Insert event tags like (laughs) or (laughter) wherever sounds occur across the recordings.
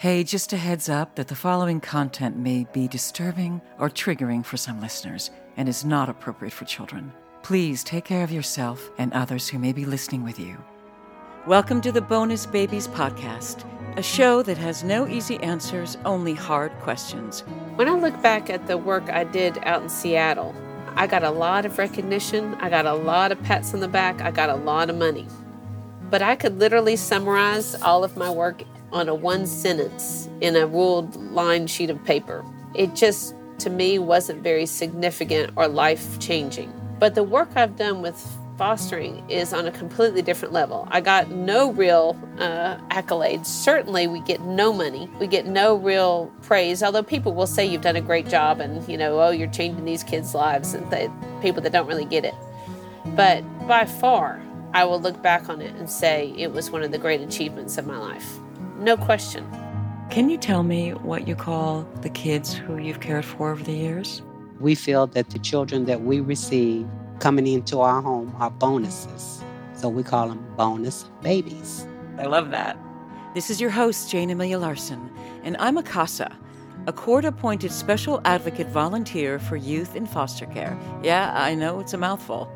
Hey, just a heads up that the following content may be disturbing or triggering for some listeners and is not appropriate for children. Please take care of yourself and others who may be listening with you. Welcome to the Bonus Babies Podcast, a show that has no easy answers, only hard questions. When I look back at the work I did out in Seattle, I got a lot of recognition, I got a lot of pats on the back, I got a lot of money. But I could literally summarize all of my work on a one sentence in a ruled line sheet of paper. It just, to me, wasn't very significant or life changing. But the work I've done with fostering is on a completely different level. I got no real uh, accolades. Certainly, we get no money. We get no real praise. Although people will say you've done a great job, and you know, oh, you're changing these kids' lives, and people that don't really get it. But by far, I will look back on it and say it was one of the great achievements of my life. No question. Can you tell me what you call the kids who you've cared for over the years? We feel that the children that we receive coming into our home are bonuses. So we call them bonus babies. I love that. This is your host, Jane Amelia Larson, and I'm a CASA, a court appointed special advocate volunteer for youth in foster care. Yeah, I know it's a mouthful.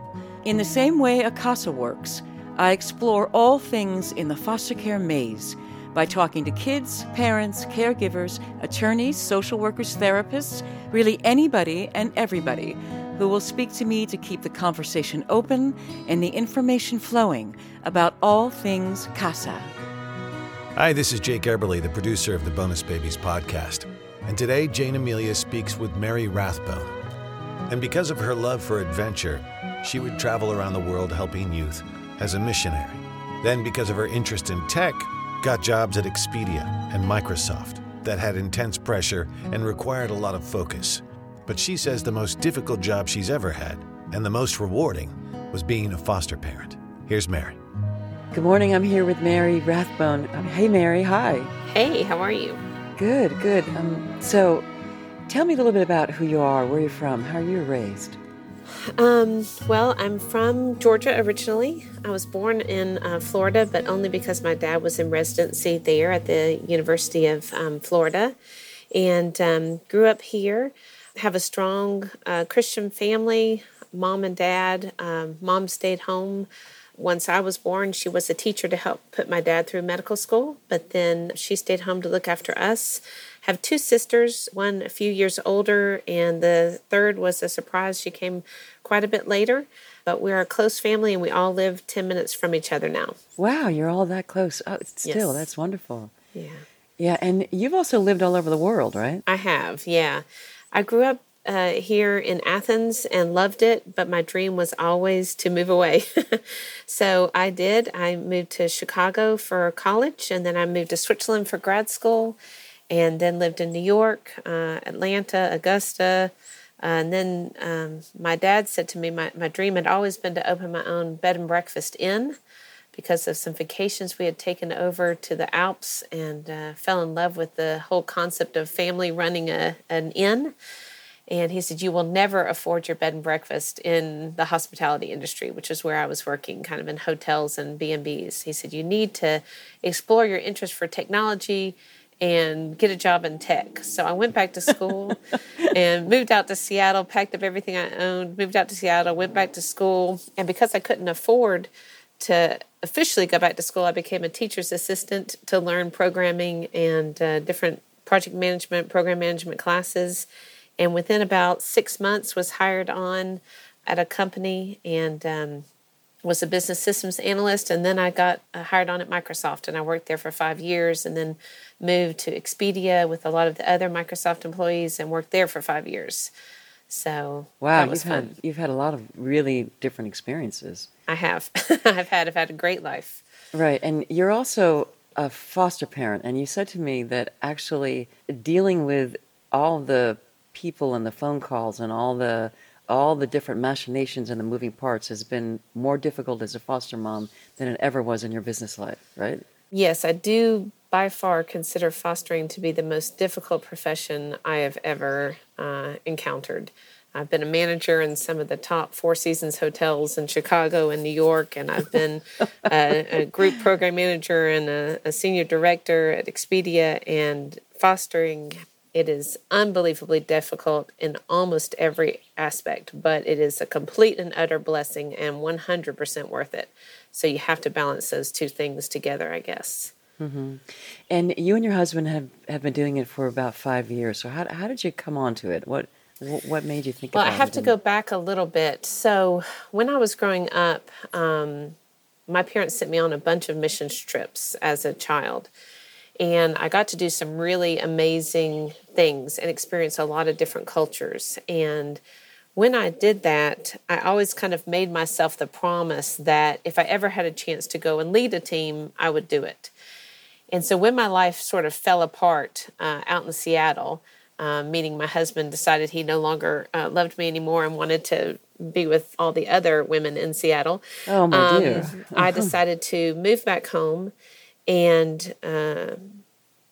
In the same way a CASA works, I explore all things in the foster care maze by talking to kids, parents, caregivers, attorneys, social workers, therapists, really anybody and everybody who will speak to me to keep the conversation open and the information flowing about all things CASA. Hi, this is Jake Eberly, the producer of the Bonus Babies podcast. And today, Jane Amelia speaks with Mary Rathbone. And because of her love for adventure, she would travel around the world helping youth as a missionary. Then, because of her interest in tech, got jobs at Expedia and Microsoft that had intense pressure and required a lot of focus. But she says the most difficult job she's ever had, and the most rewarding, was being a foster parent. Here's Mary. Good morning. I'm here with Mary Rathbone. Um, hey, Mary. Hi. Hey, how are you? Good, good. Um, so, tell me a little bit about who you are, where you're from, how you were raised. Um, well, I'm from Georgia originally. I was born in uh, Florida, but only because my dad was in residency there at the University of um, Florida, and um, grew up here. Have a strong uh, Christian family. Mom and dad. Um, mom stayed home. Once I was born, she was a teacher to help put my dad through medical school, but then she stayed home to look after us have two sisters, one a few years older, and the third was a surprise. She came quite a bit later, but we're a close family and we all live 10 minutes from each other now. Wow, you're all that close. Oh, still, Yes. that's wonderful. Yeah. Yeah, and you've also lived all over the world, right? I have, yeah. I grew up uh, here in Athens and loved it, but my dream was always to move away. (laughs) so I did. I moved to Chicago for college, and then I moved to Switzerland for grad school, and then lived in New York, uh, Atlanta, Augusta. Uh, and then um, my dad said to me, my, my dream had always been to open my own bed and breakfast inn because of some vacations we had taken over to the Alps and uh, fell in love with the whole concept of family running a, an inn. And he said, You will never afford your bed and breakfast in the hospitality industry, which is where I was working, kind of in hotels and B&Bs. He said, You need to explore your interest for technology and get a job in tech. So I went back to school (laughs) and moved out to Seattle, packed up everything I owned, moved out to Seattle, went back to school. And because I couldn't afford to officially go back to school, I became a teacher's assistant to learn programming and uh, different project management, program management classes. And within about six months, was hired on at a company and um, was a business systems analyst. And then I got uh, hired on at Microsoft, and I worked there for five years, and then moved to Expedia with a lot of the other Microsoft employees, and worked there for five years. So Wow, that was you've fun. had you've had a lot of really different experiences. I have. (laughs) I've had. I've had a great life. Right, and you're also a foster parent, and you said to me that actually dealing with all the people and the phone calls and all the all the different machinations and the moving parts has been more difficult as a foster mom than it ever was in your business life, right? Yes, I do by far consider fostering to be the most difficult profession I have ever uh, encountered. I've been a manager in some of the top Four Seasons hotels in Chicago and New York, and I've been (laughs) a, a, group program manager and a, a senior director at Expedia and fostering. It is unbelievably difficult in almost every aspect, but it is a complete and utter blessing and 100% worth it. So you have to balance those two things together, I guess. Mm-hmm. And you and your husband have, have been doing it for about five years. So how, how did you come onto it? What what made you think? Well, I have to go back a little bit. So when I was growing up, um, my parents sent me on a bunch of missions trips as a child, and I got to do some really amazing things and experience a lot of different cultures. And when I did that, I always kind of made myself the promise that if I ever had a chance to go and lead a team, I would do it. And so when my life sort of fell apart uh, out in Seattle, uh, meaning my husband decided he no longer uh, loved me anymore and wanted to be with all the other women in Seattle. Oh my um, dear! I (laughs) decided to move back home, and uh,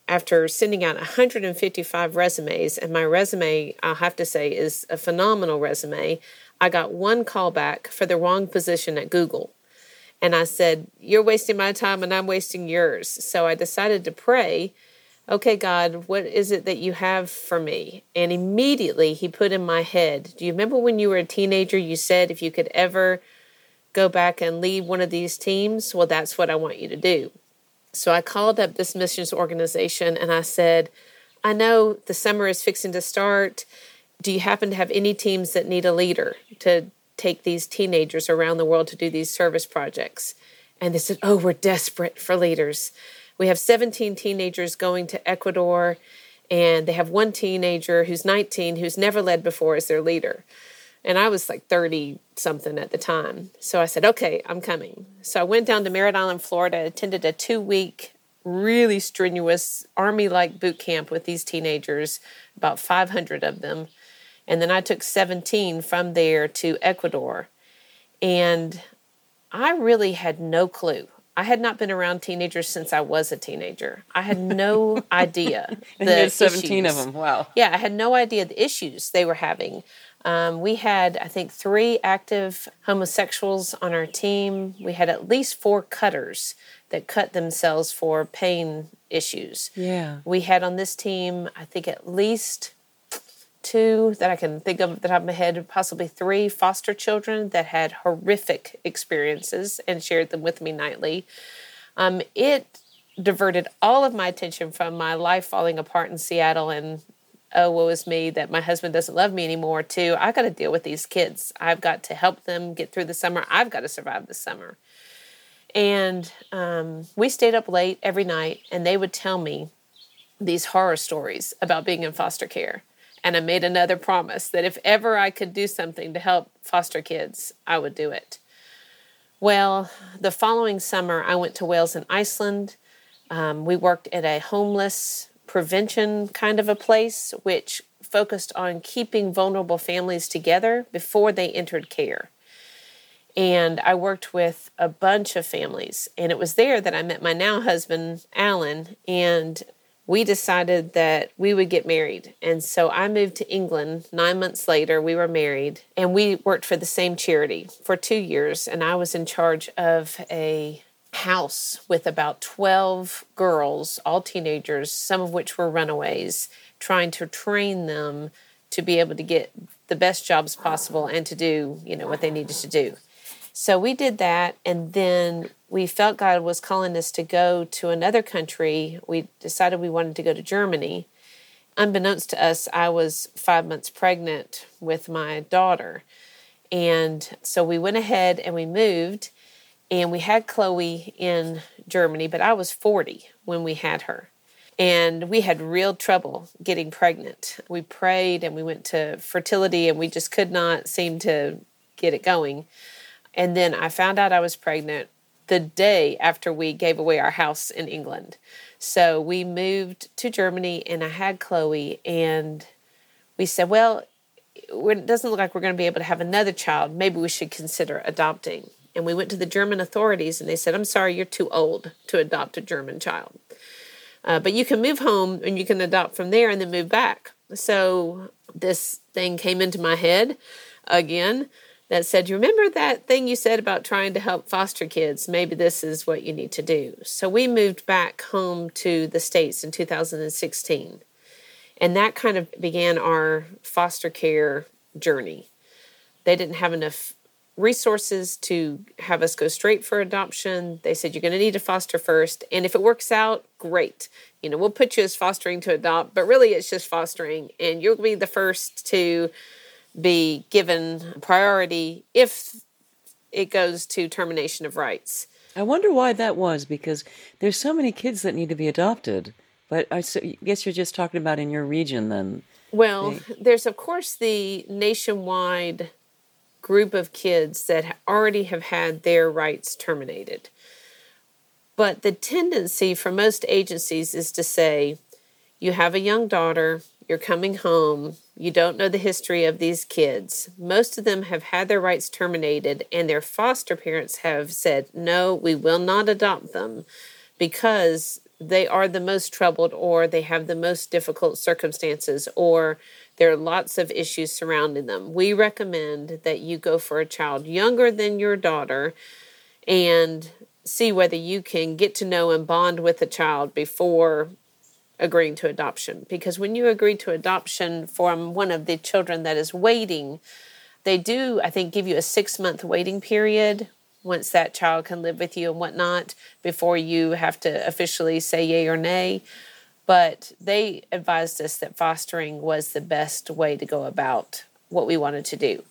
after sending out 155 resumes, and my resume, I'll have to say, is a phenomenal resume. I got one call back for the wrong position at Google. And I said, You're wasting my time and I'm wasting yours. So I decided to pray, Okay, God, what is it that you have for me? And immediately he put in my head, Do you remember when you were a teenager, you said if you could ever go back and lead one of these teams? Well, that's what I want you to do. So I called up this missions organization and I said, I know the summer is fixing to start. Do you happen to have any teams that need a leader to take these teenagers around the world to do these service projects. And they said, Oh, we're desperate for leaders. We have 17 teenagers going to Ecuador, and they have one teenager who's 19 who's never led before as their leader. And I was like 30 something at the time. So I said, Okay, I'm coming. So I went down to Merritt Island, Florida, attended a two week, really strenuous army like boot camp with these teenagers, about 500 of them and then I took 17 from there to Ecuador. And I really had no clue. I had not been around teenagers since I was a teenager. I had no (laughs) idea. and the you had 17 issues. of them. Wow. Yeah, I had no idea the issues they were having. Um, we had, I think, three active homosexuals on our team. We had at least four cutters that cut themselves for pain issues. Yeah. We had on this team, I think, at least two that I can think of at the top of my head, possibly three foster children that had horrific experiences and shared them with me nightly. Um, it diverted all of my attention from my life falling apart in Seattle and oh woe is me that my husband doesn't love me anymore to I got to deal with these kids. I've got to help them get through the summer. I've got to survive the summer. And um, we stayed up late every night, and they would tell me these horror stories about being in foster care and I made another promise that if ever I could do something to help foster kids, I would do it. Well, the following summer, I went to Wales and Iceland. Um, we worked at a homeless prevention kind of a place, which focused on keeping vulnerable families together before they entered care. And I worked with a bunch of families. And it was there that I met my now husband, Alan. And we decided that we would get married. And so I moved to England. Nine months later, we were married and we worked for the same charity for two years. And I was in charge of a house with about 12 girls, all teenagers, some of which were runaways, trying to train them to be able to get the best jobs possible and to do, you know, what they needed to do. So we did that and then we felt God was calling us to go to another country. We decided we wanted to go to Germany. Unbeknownst to us, I was five months pregnant with my daughter. And so we went ahead and we moved, and we had Chloe in Germany, but I was 40 when we had her. And we had real trouble getting pregnant. We prayed and we went to fertility, and we just could not seem to get it going. And then I found out I was pregnant the day after we gave away our house in England. So we moved to Germany and I had Chloe and we said, well, it doesn't look like we're going to be able to have another child. Maybe we should consider adopting. And we went to the German authorities and they said, I'm sorry, you're too old to adopt a German child. Uh, but you can move home and you can adopt from there and then move back. So this thing came into my head again that said, You remember that thing you said about trying to help foster kids? Maybe this is what you need to do. So we moved back home to the States in 2016. And that kind of began our foster care journey. They didn't have enough resources to have us go straight for adoption. They said, You're going to need to foster first. And if it works out, great. You know, we'll put you as fostering to adopt, but really it's just fostering. And you'll be the first to be given priority if it goes to termination of rights. I wonder why that was because there's so many kids that need to be adopted. But I guess you're just talking about in your region then. Well, there's of course the nationwide group of kids that already have had their rights terminated. But the tendency for most agencies is to say, you have a young daughter, you're coming home, you don't know the history of these kids. Most of them have had their rights terminated, and their foster parents have said, no, we will not adopt them because they are the most troubled or they have the most difficult circumstances or there are lots of issues surrounding them. We recommend that you go for a child younger than your daughter and see whether you can get to know and bond with the child before agreeing to adoption. Because when you agree to adoption from one of the children that is waiting, they do, I think, give you a six month waiting period once that child can live with you and whatnot before you have to officially say yay or nay. But they advised us that fostering was the best way to go about what we wanted to do.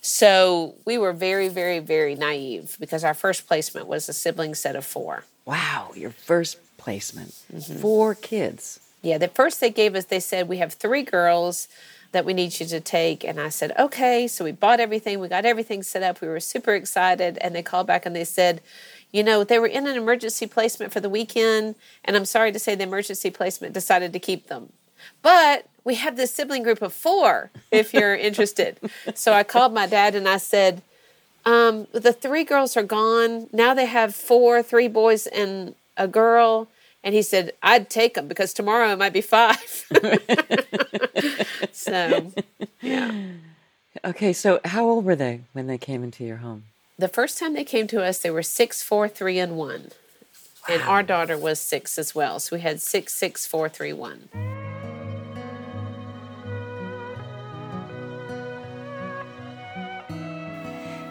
So we were very, very, very naive because our first placement was a sibling set of four. Wow, your first placement. Mm-hmm. Four kids. Yeah, the first they gave us, they said, We have three girls that we need you to take. And I said, Okay. So we bought everything, we got everything set up. We were super excited. And they called back and they said, you know, they were in an emergency placement for the weekend, and I'm sorry to say the emergency placement decided to keep them. But we have this sibling group of four if you're (laughs) interested. So I called my dad and I said, um, the three girls are gone. Now they have four, three boys and a girl. And he said, I'd take them because tomorrow it might be five. (laughs) so, yeah. Okay, so how old were they when they came into your home? The first time they came to us, they were six, four, three, and one. Wow. And our daughter was six as well. So we had six, six, four, three, one.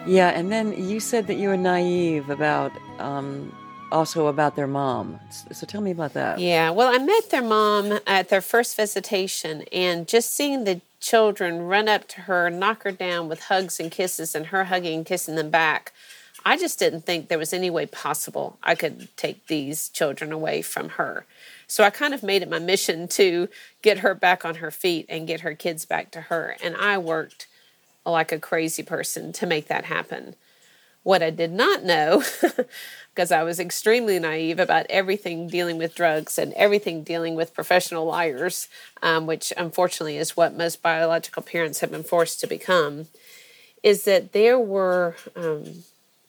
Yeah, and then you said that you were naive about um, also about their mom. So tell me about that. Yeah, well, I met their mom at their first visitation, and just seeing the children run up to her, knock her down with hugs and kisses, and her hugging and kissing them back. I just didn't think there was any way possible I could take these children away from her. So I kind of made it my mission (laughs) to get her back on her feet and get her kids back to her. And I worked like a crazy person to make that happen. What I did not know (laughs) because I was extremely naive about everything dealing with drugs and everything dealing with professional liars, um, which unfortunately is what most biological parents have been forced to become, is that there were um,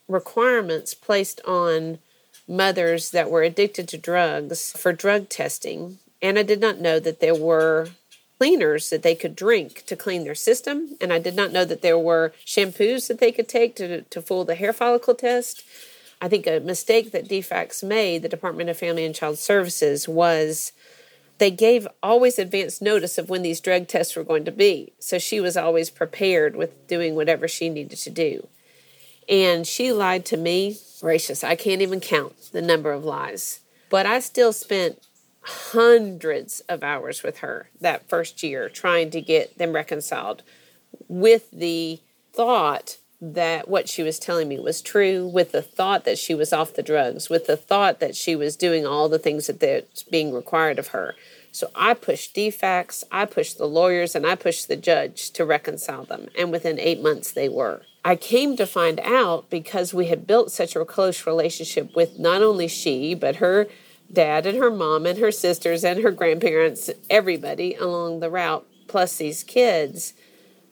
requirements placed on mothers that were addicted to drugs for drug testing. And I did not know that there were cleaners that they could drink to clean their system. And I did not know that there were shampoos that they could take to, to fool the hair follicle test. I think a mistake that DFACS made, the Department of Family and Child Services, was they gave always advance notice of when these drug tests were going to be. So she was always prepared with doing whatever she needed to do. And she lied to me. Gracious, I can't even count the number of lies. But I still spent hundreds of hours with her that first year trying to get them reconciled with the thought that what she was telling me was true, with the thought that she was off the drugs, with the thought that she was doing all the things that that's being required of her. So I pushed DFACS, I pushed the lawyers, and I pushed the judge to reconcile them. And within eight months, they were. I came to find out because we had built such a close relationship with not only she, but her dad and her mom and her sisters and her grandparents, everybody along the route, plus these kids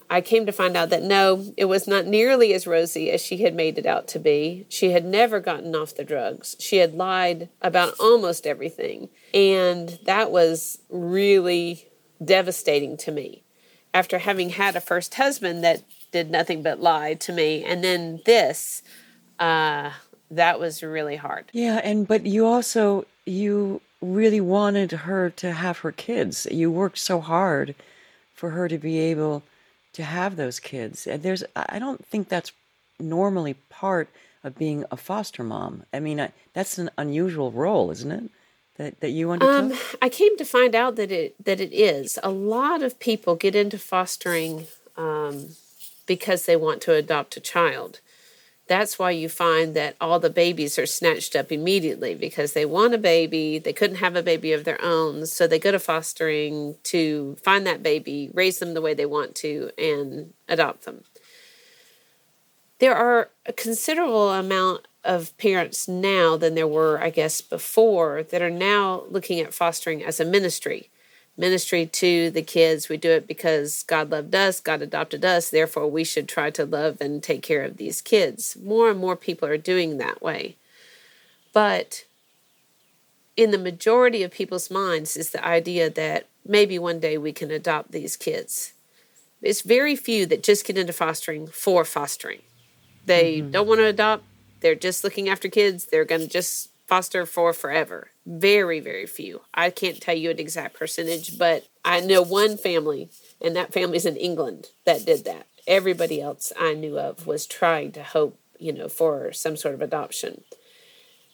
I came to find out that no, it was not nearly as rosy as she had made it out to be. She had never gotten off the drugs. She had lied about almost everything. And that was really, devastating to me after having had a first husband that did nothing but lie to me and then this uh that was really hard Yeah, and but you also you really wanted her to have her kids. You worked so hard for her to be able to have those kids. And there's I don't think that's normally part of being a foster mom. I mean, I, that's an unusual role, isn't it? That that you undertook. Um, I came to find out that it that it is. A lot of people get into fostering um, because they want to adopt a child. That's why you find that all the babies are snatched up immediately because they want a baby. They couldn't have a baby of their own, so they go to fostering to find that baby, raise them the way they want to, and adopt them. There are a considerable amount of parents now than there were, I guess, before that are now looking at fostering as a ministry. Ministry to the kids. We do it because God loved us, God adopted us, therefore we should try to love and take care of these kids. More and more people are doing that way. But in the majority of people's minds is the idea that maybe one day we can adopt these kids. It's very few that just get into fostering for fostering. They mm-hmm. don't want to adopt, they're just looking after kids, they're going to just foster for forever. Very, very few. I can't tell you an exact percentage, but I know one family, and that family's in England, that did that. Everybody else I knew of was trying to hope, you know, for some sort of adoption.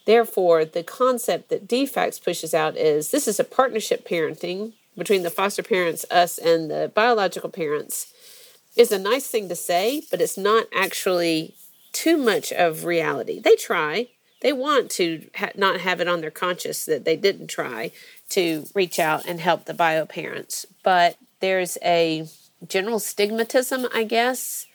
Therefore, the concept that DFACS pushes out is this is a partnership parenting between the foster parents, us, and the biological parents is a nice thing to say, but it's not actually too much of reality. They try. They want to ha- not have it on their conscience that they didn't try to reach out and help the bio parents. But there's a general stigmatism, I guess,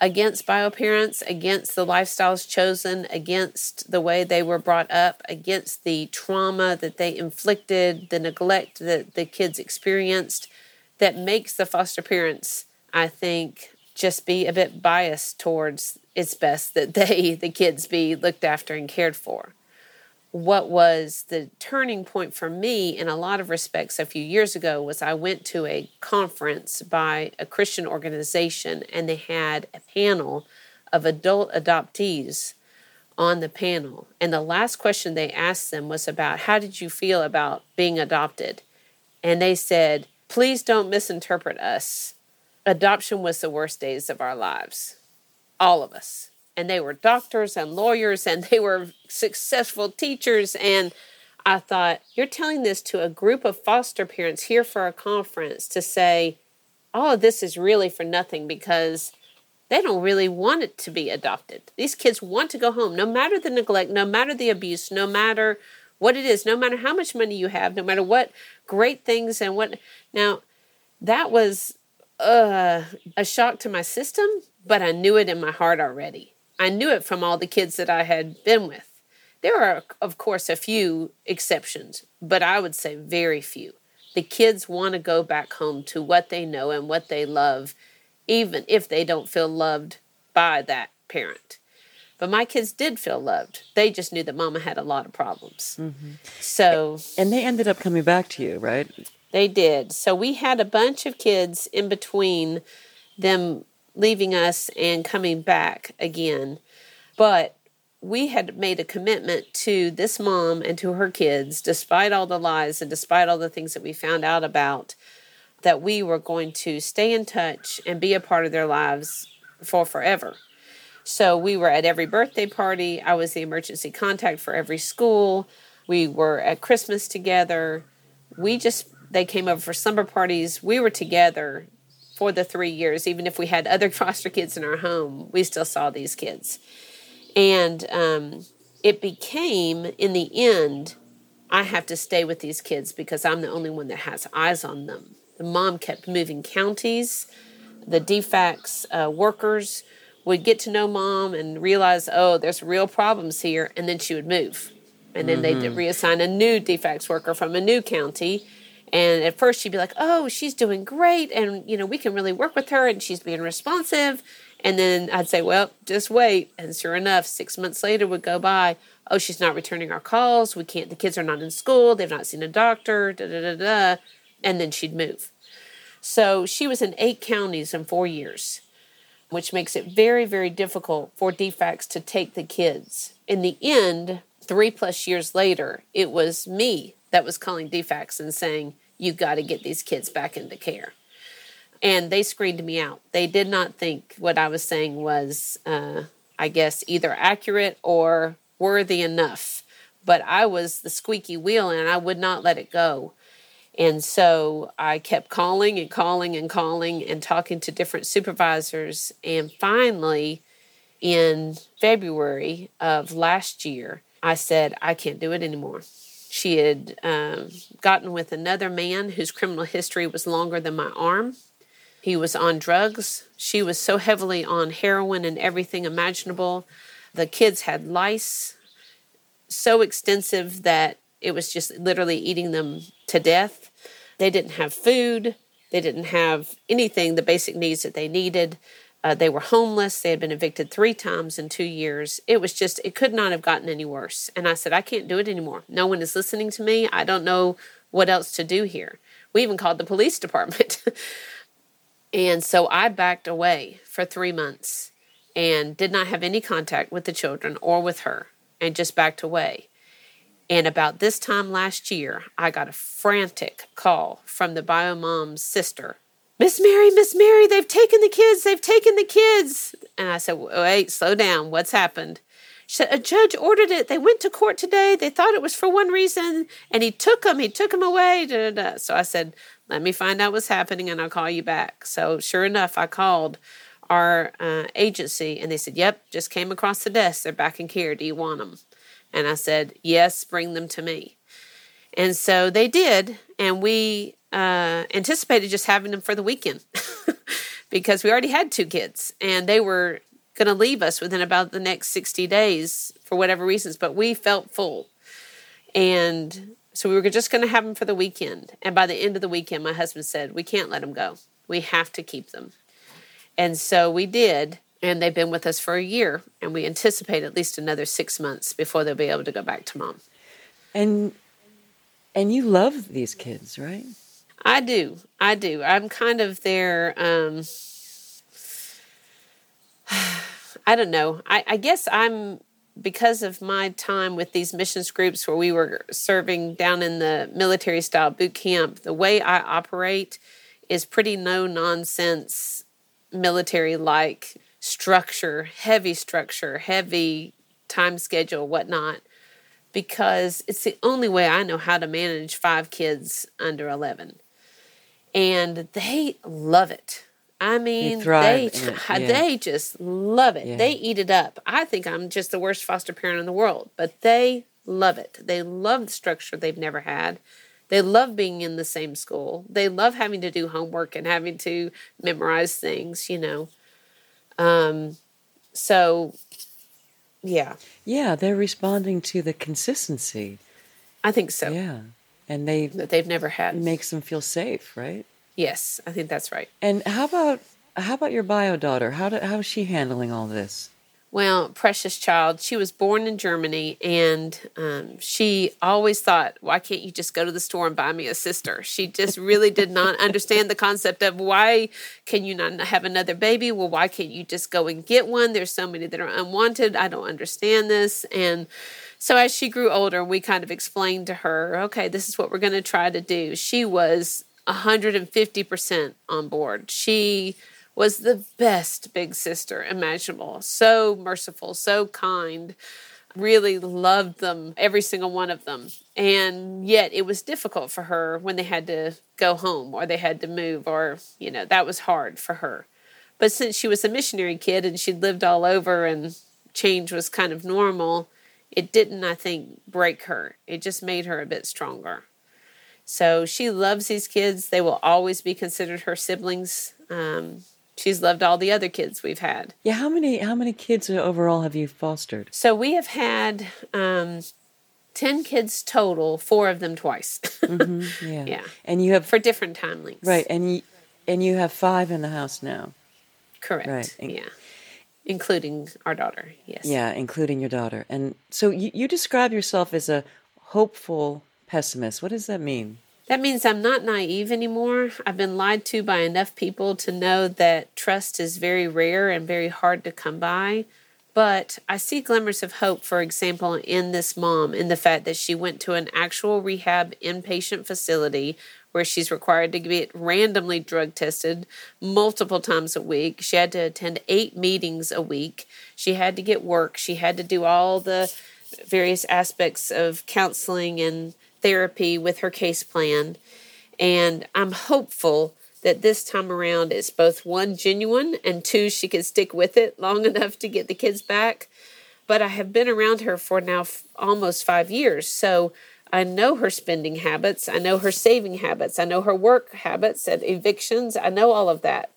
against bio parents, against the lifestyles chosen, against the way they were brought up, against the trauma that they inflicted, the neglect that the kids experienced, that makes the foster parents I think just be a bit biased towards it's best that they, (laughs) the kids, be looked after and cared for. What was the turning point for me in a lot of respects a few years ago was I went to a conference by a Christian organization and they had a panel of adult adoptees on the panel. And the last question they asked them was about how did you feel about being adopted? And they said, please don't misinterpret us adoption was the worst days of our lives, all of us. And they were doctors and lawyers and they were successful teachers. And I thought, you're telling this to a group of foster parents here for a conference to say, oh, this is really for nothing because they don't really want it to be adopted. These kids want to go home, no matter the neglect, no matter the abuse, no matter what it is, no matter how much money you have, no matter what great things and what. Now, that was uh, a shock to my system, but I knew it in my heart already. I knew it from all the kids that I had been with. There are, of course, a few exceptions, but I would say very few. The kids want to go back home to what they know and what they love, even if they don't feel loved by that parent. But my kids did feel loved. They just knew that mama had a lot of problems. So and they ended up coming back to you, right? They did. So we had a bunch of kids in between them leaving us and coming back again. But we had made a commitment to this mom and to her kids, despite all the lies and despite all the things that we found out about, that we were going to stay in touch and be a part of their lives for forever. So we were at every birthday party. I was the emergency contact for every school. We were at Christmas together. We just, they came over for summer parties. We were together for the three years. Even if we had other (laughs) foster kids in our home, we still saw these kids. And um, it became, in the end, I have to stay with these kids because I'm the only one that has eyes on them. The mom kept moving counties. The DFACS uh, workers would get to know mom and realize, oh, there's real problems here, and then she would move. And then they'd reassign a new DFACS worker from a new county. And at first she'd be like, oh, she's doing great, and you know, we can really work with her, and she's being responsive. And then I'd say, well, just wait. And sure enough, six months later would go by. Oh, she's not returning our calls. We can't, the kids are not in school. They've not seen a doctor. Da da da da. and then she'd move. So she was in eight counties in four years, which makes it very, very difficult for DFACS to take the kids. In the end, three plus years later, it was me that was calling DFACS and saying, You got to get these kids back into care. And they screened me out. They did not think what I was saying was, uh, I guess, either accurate or worthy enough. But I was the squeaky wheel and I would not let it go. And so I kept calling and calling and calling and talking to different supervisors. And finally, in February of last year, I said, I can't do it anymore. She had um, gotten with another man whose criminal history was longer than my arm. He was on drugs. She was so heavily on heroin and everything imaginable. The kids had lice so extensive that it was just literally eating them to death. They didn't have food, they didn't have anything, the basic needs that they needed. Uh, they were homeless. They had been evicted three times in two years. It was just, it could not have gotten any worse. And I said, I can't do it anymore. No one is listening to me. I don't know what else to do here. We even called the police (laughs) department. and so I backed away for three months and did not have any contact with the children or with her and just backed away. And about this time last year, I got a frantic call from the bio mom's sister. Miss Mary, Miss Mary, they've taken the kids, they've taken the kids. And I said, wait, slow down. What's happened? She said, a judge ordered it. They went to court today. They thought it was for one reason, and he took them. He took them away. Da, da, da. So I said, let me find out what's happening, and I'll call you back. So sure enough, I called our uh, agency, and they said, yep, just came across the desk. They're back in care. Do you want them? And I said, Yes, bring them to me. And so they did. And we uh, anticipated just having them for the weekend (laughs) because we already had two kids and they were going to leave us within about the next 60 days for whatever reasons. But we felt full. And so we were just going to have them for the weekend. And by the end of the weekend, my husband said, We can't let them go. We have to keep them. And so we did and they've been with us for a year and we anticipate at least another six months before they'll be able to go back to mom and and you love these kids right i do i do i'm kind of there. um (sighs) i don't know I, I guess i'm because of my time with these missions groups where we were serving down in the military style boot camp the way i operate is pretty no nonsense military like structure, heavy structure, heavy time schedule, whatnot, because it's the only way I know how to manage five kids under 11. And they love it. I mean, they they, yeah. they just love it. Yeah. They eat it up. I think I'm just the worst foster parent in the world, but they love it. They love the structure they've never had. They love being in the same school. They love having to do homework and having to memorize things, you know. Um, so, yeah. Yeah, they're responding to the consistency. I think so. Yeah. And they that they've never had It makes them feel safe, right? Yes, I think that's right. And how about how about your bio daughter? How do, how is she handling all this? Well, precious child, she was born in Germany and um, she always thought, why can't you just go to the store and buy me a sister? She just really did not (laughs) understand the concept of why can you not have another baby? Well, why can't you just go and get one? There's so many that are unwanted. I don't understand this. And so as she grew older, we kind of explained to her, okay, this is what we're going to try to do. She was 150% on board. She was the best big sister imaginable. So merciful, so kind. Really loved them, every single one of them. And yet it was difficult for her when they had to go home or they had to move, or, you know, that was hard for her. But since she was a missionary kid and she'd lived all over and change was kind of normal, it didn't, I think, break her. It just made her a bit stronger. So she loves these kids. They will always be considered her siblings. Um, she's loved all the other kids we've had. Yeah, how many how many kids overall have you fostered? So we have had um, ten kids total, four of them twice. (laughs) mm-hmm, yeah, yeah, and you have for different time links, right? And you and you have five in the house now. Correct. Right. yeah. Including our daughter, yes. Yeah, including your daughter. And so you, you describe yourself as a hopeful pessimist. What does that mean? That means I'm not naive anymore. I've been lied to by enough people to know that trust is very rare and very hard to come by. But I see glimmers of hope, for example, in this mom, in the fact that she went to an actual rehab inpatient facility where she's required to get randomly drug tested multiple times a week. She had to attend eight meetings a week. She had to get work. She had to do all the various aspects of counseling and therapy with her case plan. And I'm hopeful that this time around it's both one genuine and two she can stick with it long (laughs) enough to get the kids back. But I have been around her for now f- almost five years. So I know her spending habits. I know her saving habits. I know her work habits and evictions. I know all of that.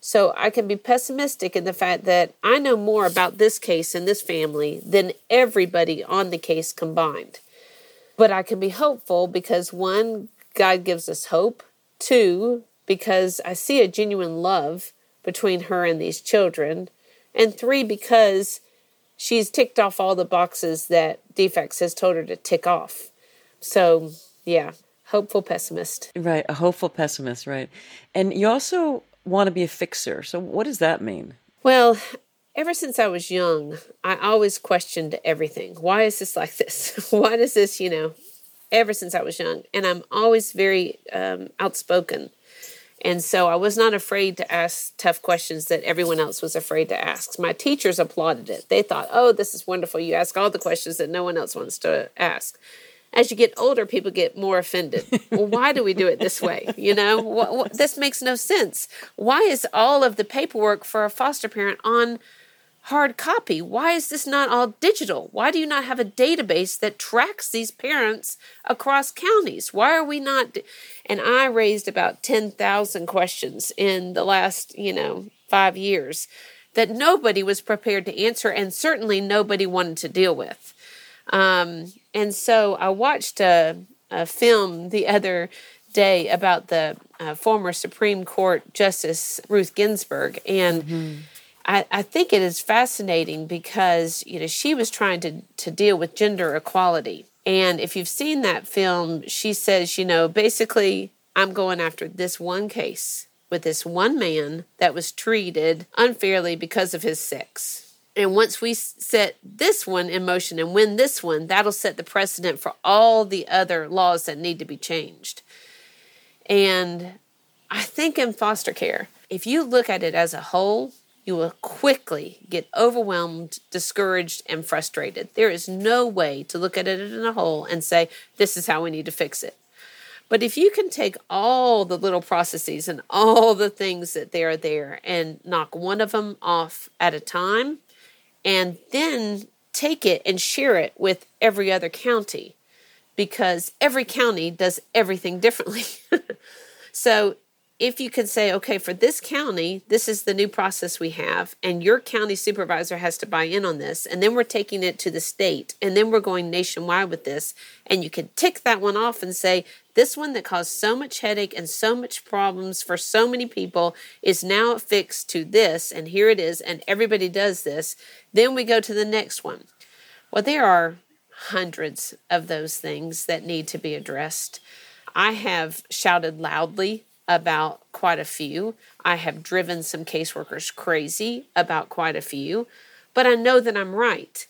So I can be pessimistic in the fact that I know more about this case and this family than everybody on the case combined. But I can be hopeful because one, God gives us hope. Two, because I see a genuine love between her and these children. And three, because she's ticked off all the boxes that DFCS has told her to tick off. So, yeah, hopeful pessimist. Right, a hopeful pessimist, right. And you also want to be a fixer. So, what does that mean? Well, ever since I was young, I always questioned everything. Why is this like this? (laughs) Why does this, you know, ever since I was young? And I'm always very um, outspoken. And so I was not afraid to ask tough questions that everyone else was afraid to ask. My teachers applauded it. They thought, oh, this is wonderful. You ask all the questions that no one else wants to ask. As you get older, people get more offended. well, why do we do it this way? You know, what, what, this makes no sense. Why is all of the paperwork for a foster parent on hard copy? Why is this not all digital? Why do you not have a database that tracks these parents across counties? Why are we not? And I raised about 10,000 questions in the last, you know, five years that nobody was prepared to answer and certainly nobody wanted to deal with. Um, and so I watched a, a, film the other day about the uh, former Supreme Court Justice Ruth Ginsburg. And mm-hmm I, I think it is fascinating because you know she was trying to to deal with gender equality. And if you've seen that film, she says, you know, basically, I'm going after this one case with this one man that was treated unfairly because of his sex. And once we set this one in motion and win this one, that'll set the precedent for all the other laws that need to be changed. And I think in foster care, if you look at it as a whole, you will quickly get overwhelmed, discouraged, and frustrated. There is no way to look at it in a whole and say, this is how we need to fix it. But if you can take all the little processes and all the things that they are there and knock one of them off at a time, and then take it and share it with every other county, because every county does everything differently. (laughs) so if you could say, okay, for this county, this is the new process we have, and your county supervisor has to buy in on this, and then we're taking it to the state, and then we're going nationwide with this, and you can tick that one off and say, this one that caused so much headache and so much problems for so many people is now fixed to this, and here it is, and everybody does this. Then we go to the next one. Well, there are hundreds of those things that need to be addressed. I have shouted loudly about quite a few. I have driven some caseworkers crazy about quite a few, but I know that I'm right.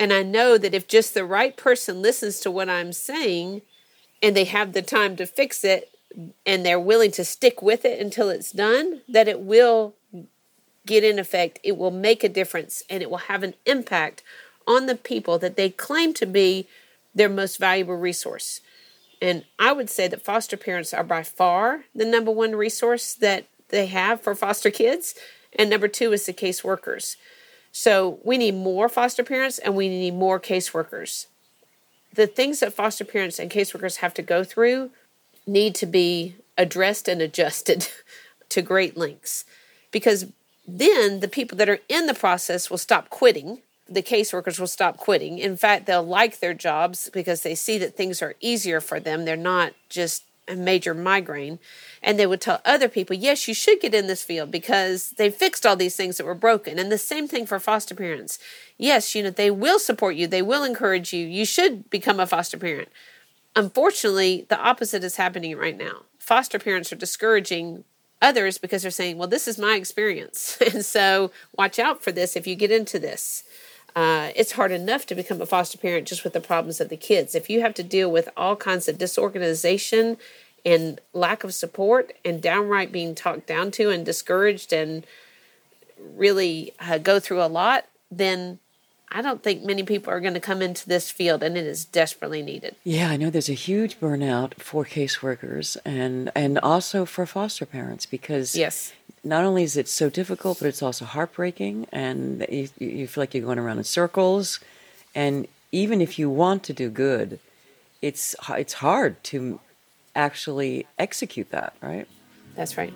And I know that if just the right person listens to what I'm saying and they have the time to fix it and they're willing to stick with it until it's done, that it will get in effect. It will make a difference and it will have an impact on the people that they claim to be their most valuable resource. And I would say that foster parents are by far the number one resource that they have for foster kids. And number two is the caseworkers. So we need more foster parents and we need more caseworkers. The things that foster parents and caseworkers have to go through need to be addressed and adjusted (laughs) to great lengths because then the people that are in the process will stop quitting the caseworkers will stop quitting. In fact, they'll like their jobs because they see that things are easier for them. They're not just a major migraine. And they would tell other people, yes, you should get in this field because they fixed all these things that were broken. And the same thing for foster parents. Yes, you know, they will support you, they will encourage you. You should become a foster parent. unfortunately, the opposite is happening right now. Foster parents are discouraging others because they're saying, well, this is my experience. (laughs) and so watch out for this if you get into this. Uh, it's hard enough to become a foster parent just with the problems of the kids. If you have to deal with all kinds of disorganization and lack of support and downright being talked down to and discouraged and really uh, go through a lot, then I don't think many people are going to come into this field, and it is desperately needed. Yeah, I know there's a huge burnout for caseworkers and and also for foster parents because yes, not only is it so difficult, but it's also heartbreaking, and you, you feel like you're going around in circles. And even if you want to do good, it's it's hard to actually execute that, right? That's right.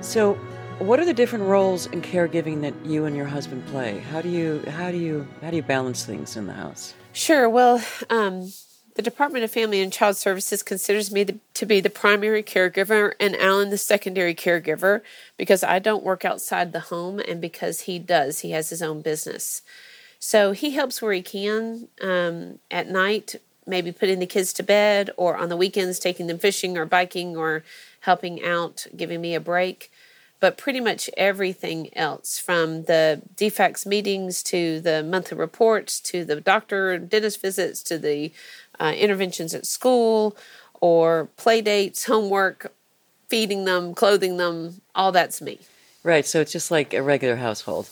So, what are the different roles in caregiving that you and your husband play? How do you how do you how do you balance things in the house? Sure. Well, um, the Department of Family and Child Services considers me the, to be the primary caregiver and Alan the secondary caregiver because I don't work outside the home and because he does. He has his own business. So he helps where he can um, at night, maybe putting the kids to bed, or on the weekends, taking them fishing or biking or helping out, giving me a break. But pretty much everything else, from the DFACS meetings to the monthly reports to the doctor and dentist visits to the uh, interventions at school or play dates, homework, feeding them, clothing them, all that's me. Right, so it's just like a regular household.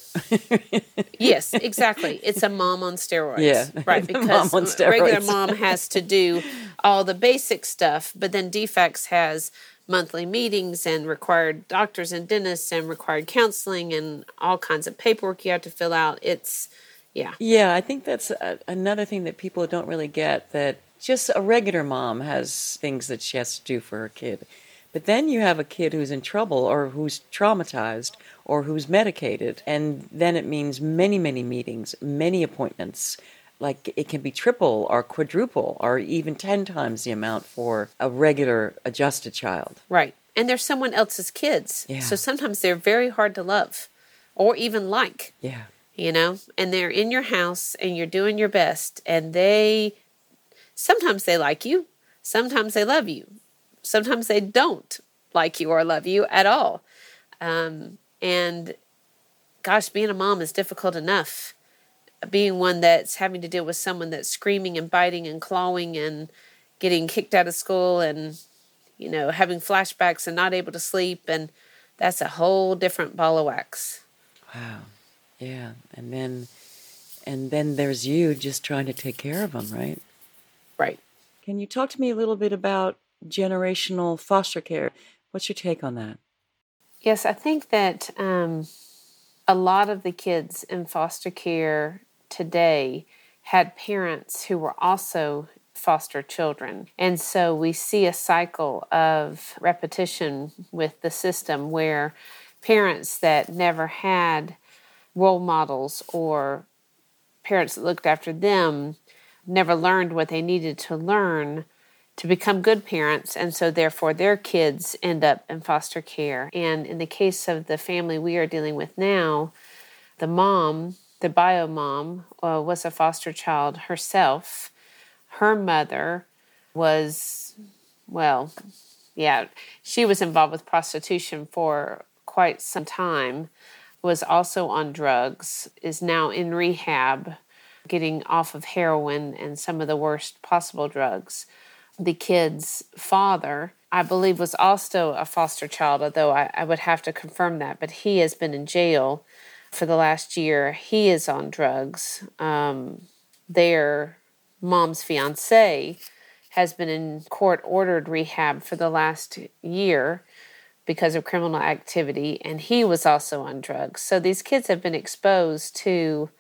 (laughs) yes, exactly. It's a mom on steroids. Yeah, right. (laughs) Because mom regular mom has to do all the basic stuff, but then DFACS has monthly meetings and required doctors and dentists and required counseling and all kinds of paperwork you have to fill out. It's yeah. Yeah, I think that's a, another thing that people don't really get that just a regular mom has things that she has to do for her kid. But then you have a kid who's in trouble or who's traumatized or who's medicated, and then it means many, many meetings, many appointments. Like it can be triple or quadruple or even 10 times the amount for a regular adjusted child. Right. And they're someone else's kids. Yeah. So sometimes they're very hard to love or even like. Yeah. You know, and they're in your house and you're doing your best, and they sometimes they like you, sometimes they love you, sometimes they don't like you or love you at all. Um, and gosh, being a mom is difficult enough. Being one that's having to deal with someone that's screaming and biting and clawing and getting kicked out of school and, you know, having flashbacks and not able to sleep. And that's a whole different ball of wax. Wow. Yeah. And then, and then there's you just trying to take care of them, right? Right. Can you talk to me a little bit about generational foster care. What's your take on that? Yes, I think that um, a lot of the kids in foster care today had parents who were also foster children. And so we see a cycle of repetition with the system where parents that never had role models or parents that looked after them never learned what they needed to learn to become good parents, and so therefore their kids end up in foster care. And in the case of the family we are dealing with now, the mom, the bio mom, uh, was a foster child herself. Her mother was, well, yeah, she was involved with prostitution for quite some time, was also on drugs, is now in rehab, getting off of heroin and some of the worst possible drugs the kid's father, I believe, was also a foster child, although I, I, would have to confirm that. But he has been in jail for the last year. He is on drugs. Um, their mom's fiance has been in court ordered rehab for the last year because of criminal activity, and he was also on drugs. So these kids have been exposed to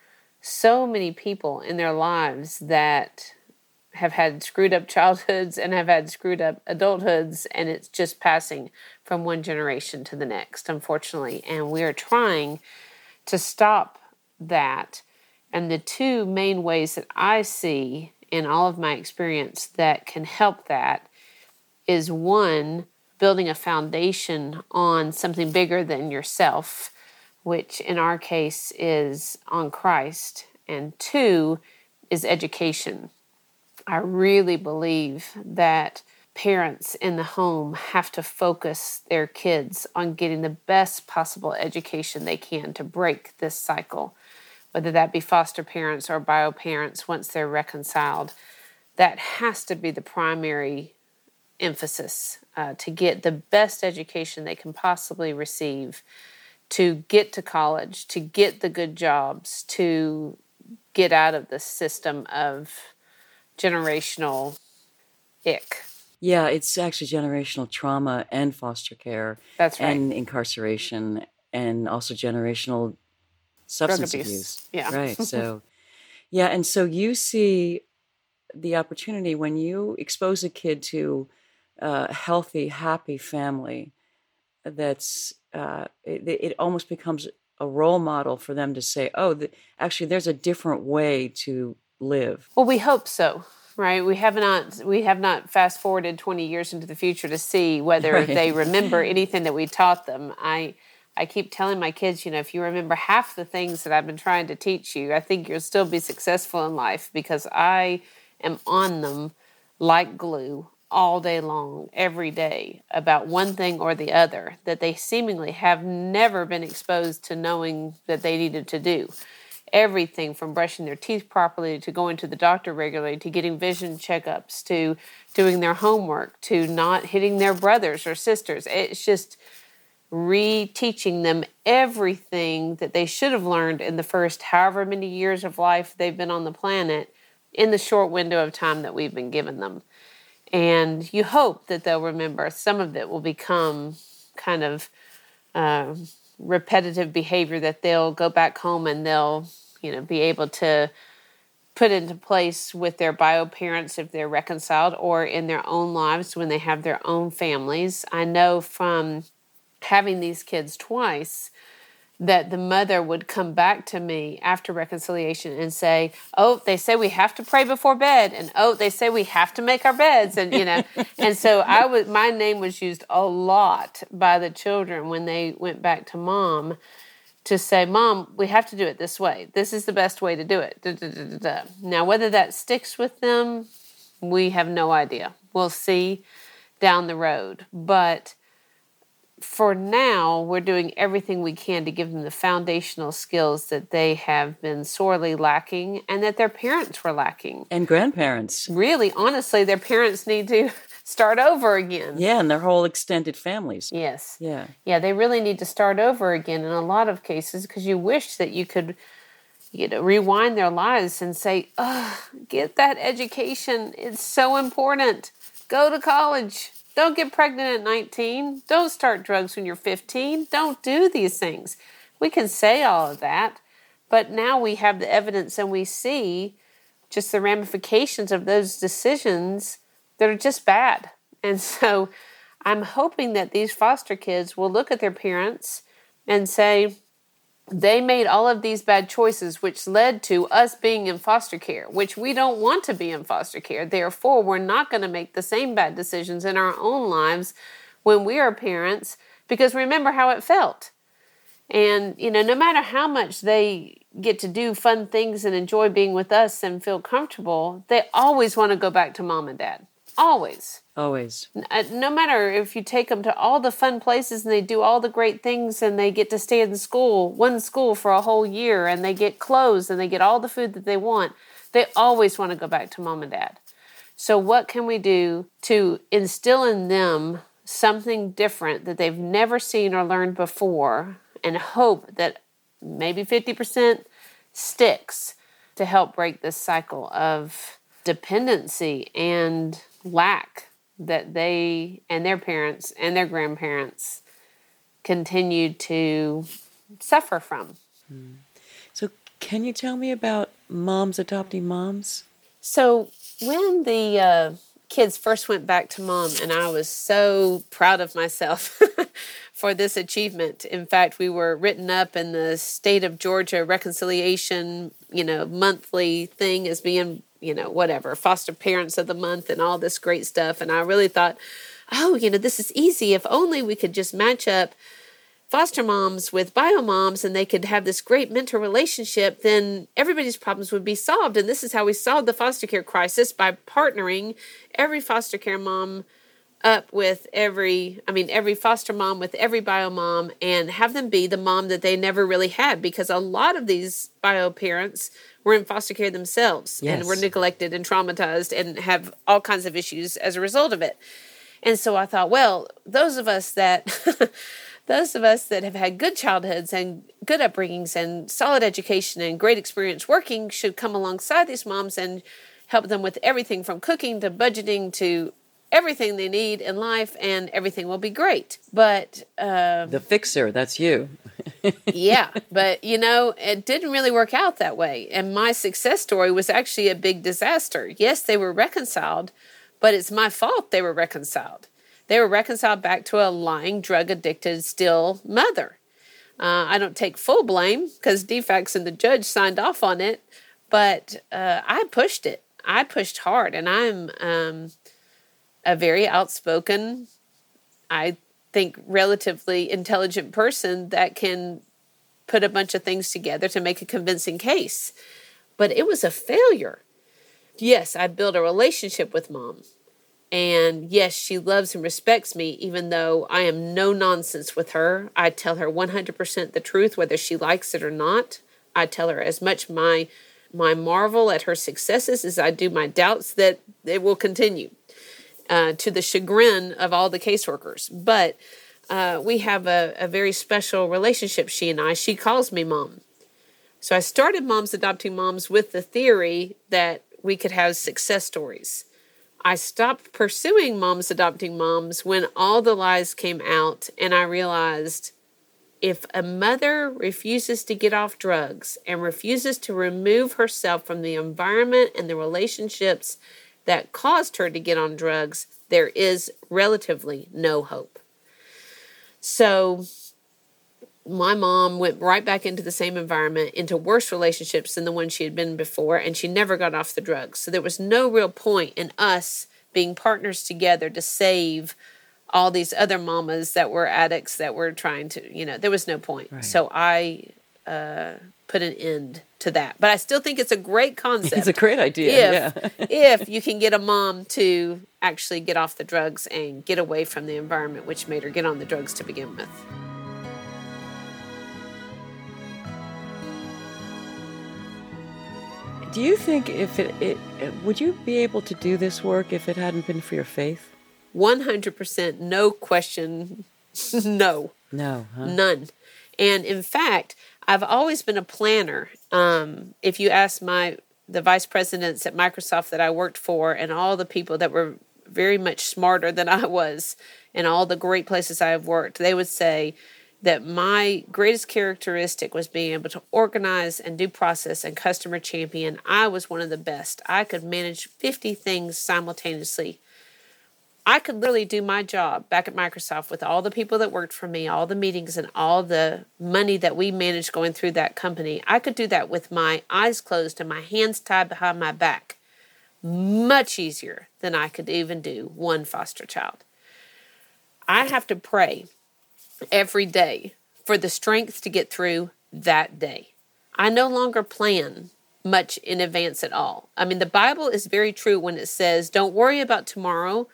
so many people in their lives that have had screwed up (laughs) childhoods and have had screwed up adulthoods, and it's just passing from one generation to the next, unfortunately. And we are trying to stop that. And the two main ways that I see in all of my experience that can help that is one, building a foundation on something bigger than yourself which in our case is on Christ, and two is education. I really believe that parents in the home have to focus their kids on getting the best possible education they can to break this cycle, whether that be foster parents or bio parents once they're reconciled. That has to be the primary emphasis uh, to get the best education they can possibly receive, to get to college, to get the good jobs, to get out of the system of generational ick. Yeah, it's actually generational trauma and foster care. That's right. And incarceration and also generational substance abuse. abuse. Yeah. Right. (laughs) So, yeah. And so you see the opportunity when you expose a kid to a healthy, happy family that's, uh, it, it almost becomes a role model for them to say, oh, the, actually, there's a different way to live. Well, we hope so right? We have not we have not fast forwarded 20 years into the future to see whether Right. they remember anything that we taught them. I i keep telling my kids you know if you remember half the things that i've been trying to teach you i think you'll still be successful in life because i am on them like glue all day long every day about one thing or the other that they seemingly have never been exposed to knowing that they needed to do everything from brushing their teeth properly to going to the doctor regularly to getting vision checkups to doing their homework to not hitting their brothers or sisters. It's just reteaching them everything that they should have learned in the first however many years of life they've been on the planet in the short window of time that we've been given them. And you hope that they'll remember some of it will become kind of uh, repetitive behavior that they'll go back home and they'll you know be able to put into place with their bio parents if they're reconciled or in their own lives when they have their own families. I know from having these kids twice that the mother would come back to me after reconciliation and say, "Oh, they say we have to pray before bed," and "Oh, they say we have to make our beds," and you know, (laughs) and so I was my name was used a lot by the children when they went back to mom to say, "Mom, we have to do it this way. This is the best way to do it." Da, da, da. Now, whether that sticks with them, we have no idea. We'll see down the road, but for now, we're doing everything we can to give them the foundational skills that they have been sorely lacking and that their parents were lacking. And grandparents. Really, honestly, their parents need to (laughs) start over again. Yeah, and their whole extended families. Yes. Yeah. Yeah, they really need to start over again in a lot of cases because you wish that you could you know rewind their lives and say, "Oh, get that education. It's so important. Go to college. Don't get pregnant at 19. Don't start drugs when you're 15. Don't do these things." We can say all of that, but now we have the evidence and we see just the ramifications of those decisions that are just bad. (laughs) And so I'm hoping that these foster kids will look at their parents and say, they made all of these bad choices, which led to us being in foster care, which we don't want to be in foster care. Therefore, we're not going to make the same bad decisions in our own lives when we are parents, because remember how it felt. And, you know, no matter how much they get to do fun things and enjoy being with us and feel comfortable, they always want to go back to mom and dad. Always. Always. Uh, no matter if you take them to all the fun places and they do all the great things and they get to stay in school, one school for a whole year and they get clothes and they get all the food that they want, they always want to go back to mom and dad. So, what can we do to instill in them something different that they've never seen or learned before and hope that maybe 50% sticks to help break this cycle of dependency and lack that they and their parents and their grandparents continued to suffer from. So, can you tell me about moms adopting moms? So when the uh, kids first went back to mom, and I was so proud of myself (laughs) for this achievement. In fact, we were written up in the state of Georgia reconciliation, you know, monthly thing as being, you know, whatever, foster parents of the month and all this great stuff. And I really thought, oh, you know, this is easy. If only we could just match up foster moms with bio moms and they could have this great mentor relationship, then everybody's problems would be solved. And this is how we solved the foster care crisis by partnering every foster care mom up with every i mean every foster mom with every bio mom and have them be the mom that they never really had because a lot of these bio parents were in foster care themselves yes. and were neglected and traumatized and have all kinds of issues as a result of it and so i thought well those of us that (laughs) those of us that have had good childhoods and good upbringings and solid education and great experience working should come alongside these moms and help them with everything from cooking to budgeting to everything they need in life and everything will be great. But um, the fixer, that's you. (laughs) yeah, but you know, it didn't really work out that way. And my success story was actually a big disaster. Yes, they were reconciled, but it's my fault they were reconciled. They were reconciled back to a lying, drug addicted, still mother. Uh, I don't take full blame because DFACS and the judge signed off on it, but uh, I pushed it. I pushed hard, and I'm um, a very outspoken, I think, relatively intelligent person that can put a bunch of things together to make a convincing case. But it was a failure. Yes, I built a relationship with mom. And yes, she loves and respects me, even though I am no nonsense with her. I tell her 100% the truth, whether she likes it or not. I tell her as much my my marvel at her successes as I do my doubts that it will continue uh, to the chagrin of all the caseworkers. But uh, we have a, a very special relationship, she and I. She calls me mom. So I started Moms Adopting Moms with the theory that we could have success stories. I stopped pursuing Moms Adopting Moms when all the lies came out, and I realized if a mother refuses to get off drugs and refuses to remove herself from the environment and the relationships that caused her to get on drugs, there is relatively no hope. So, my mom went right back into the same environment, into worse relationships than the one she had been before, and she never got off the drugs. So, there was no real point in us being partners together to save all these other mamas that were addicts that were trying to, you know, there was no point. Right. So, I uh, put an end to that. But I still think it's a great concept. It's a great idea. If, yeah. if you can get a mom to actually get off the drugs and get away from the environment which made her get on the drugs to begin with. Do you think if it, it would you be able to do this work if it hadn't been for your faith? 100% no question (laughs) no. No. Huh? None. And in fact, I've always been a planner. Um, if you ask my the vice presidents at Microsoft that I worked for, and all the people that were very much smarter than (laughs) I was, and all the great places I have worked, they would say that my greatest characteristic was being able to organize and do process and customer champion. I was one of the best. I could manage 50 things simultaneously I could literally do my job back at Microsoft with all the people that worked for me, all the meetings, and all the money that we managed going through that company. I could do that with my eyes closed and my hands tied behind my back much easier than I could even do one foster child. I have to pray every day for the strength to get through that day. I no longer plan much in advance at all. I mean, the Bible is very true when it says, Don't worry about tomorrow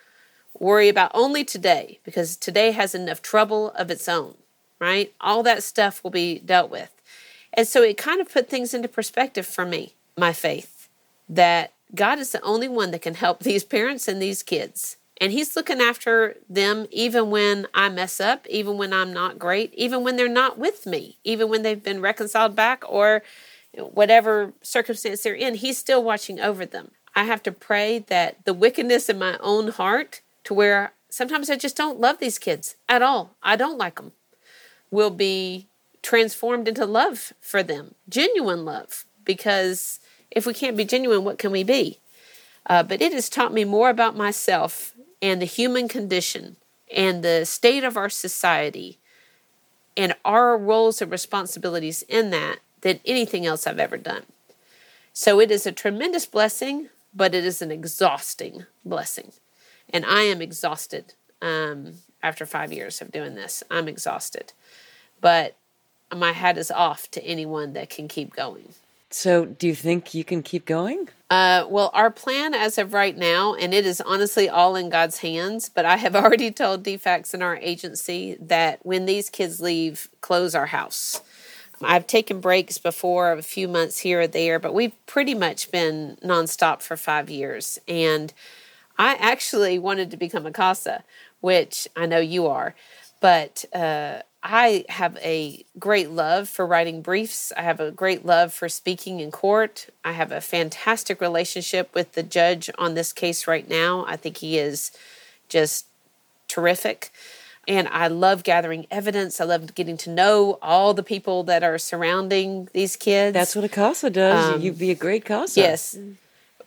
Worry about only today because today has enough trouble of its own, right? All that stuff will be dealt with. And so it kind of put things into perspective for me, my faith, that God is the only one that can help (laughs) these parents and these kids. And He's looking after them even when I mess up, even when I'm not great, even when they're not with me, even when they've been reconciled back or whatever circumstance they're in. He's still watching over them. I have to pray that the wickedness in my own heart to where sometimes I just don't love these kids at all. I don't like them. Will be transformed into love for them, genuine love, because if we can't be genuine, what can we be? Uh, but it has taught me more about myself and the human condition and the state of our society and our roles and responsibilities in that than anything else I've ever done. So it is a tremendous blessing, but it is an exhausting blessing and I am exhausted um, after five years of doing this. I'm exhausted. but my hat is off to anyone that can keep going. So, do you think you can keep going? Uh, well, our plan as of right now, and it is honestly all in God's hands, but I have (laughs) already told DFACS and our agency that when these kids leave, close our house. I've taken breaks before of a few months here or there, but we've pretty much been nonstop for five years. And I actually wanted to become a CASA, which I know you are, but uh, I have a great love for writing briefs. I have a great love for speaking in court. I have a fantastic relationship with the judge on this case right now. I think he is just terrific. And I love gathering evidence. I love getting to know all the people that are surrounding these kids. That's what a CASA does. Um, You'd be a great CASA. Yes.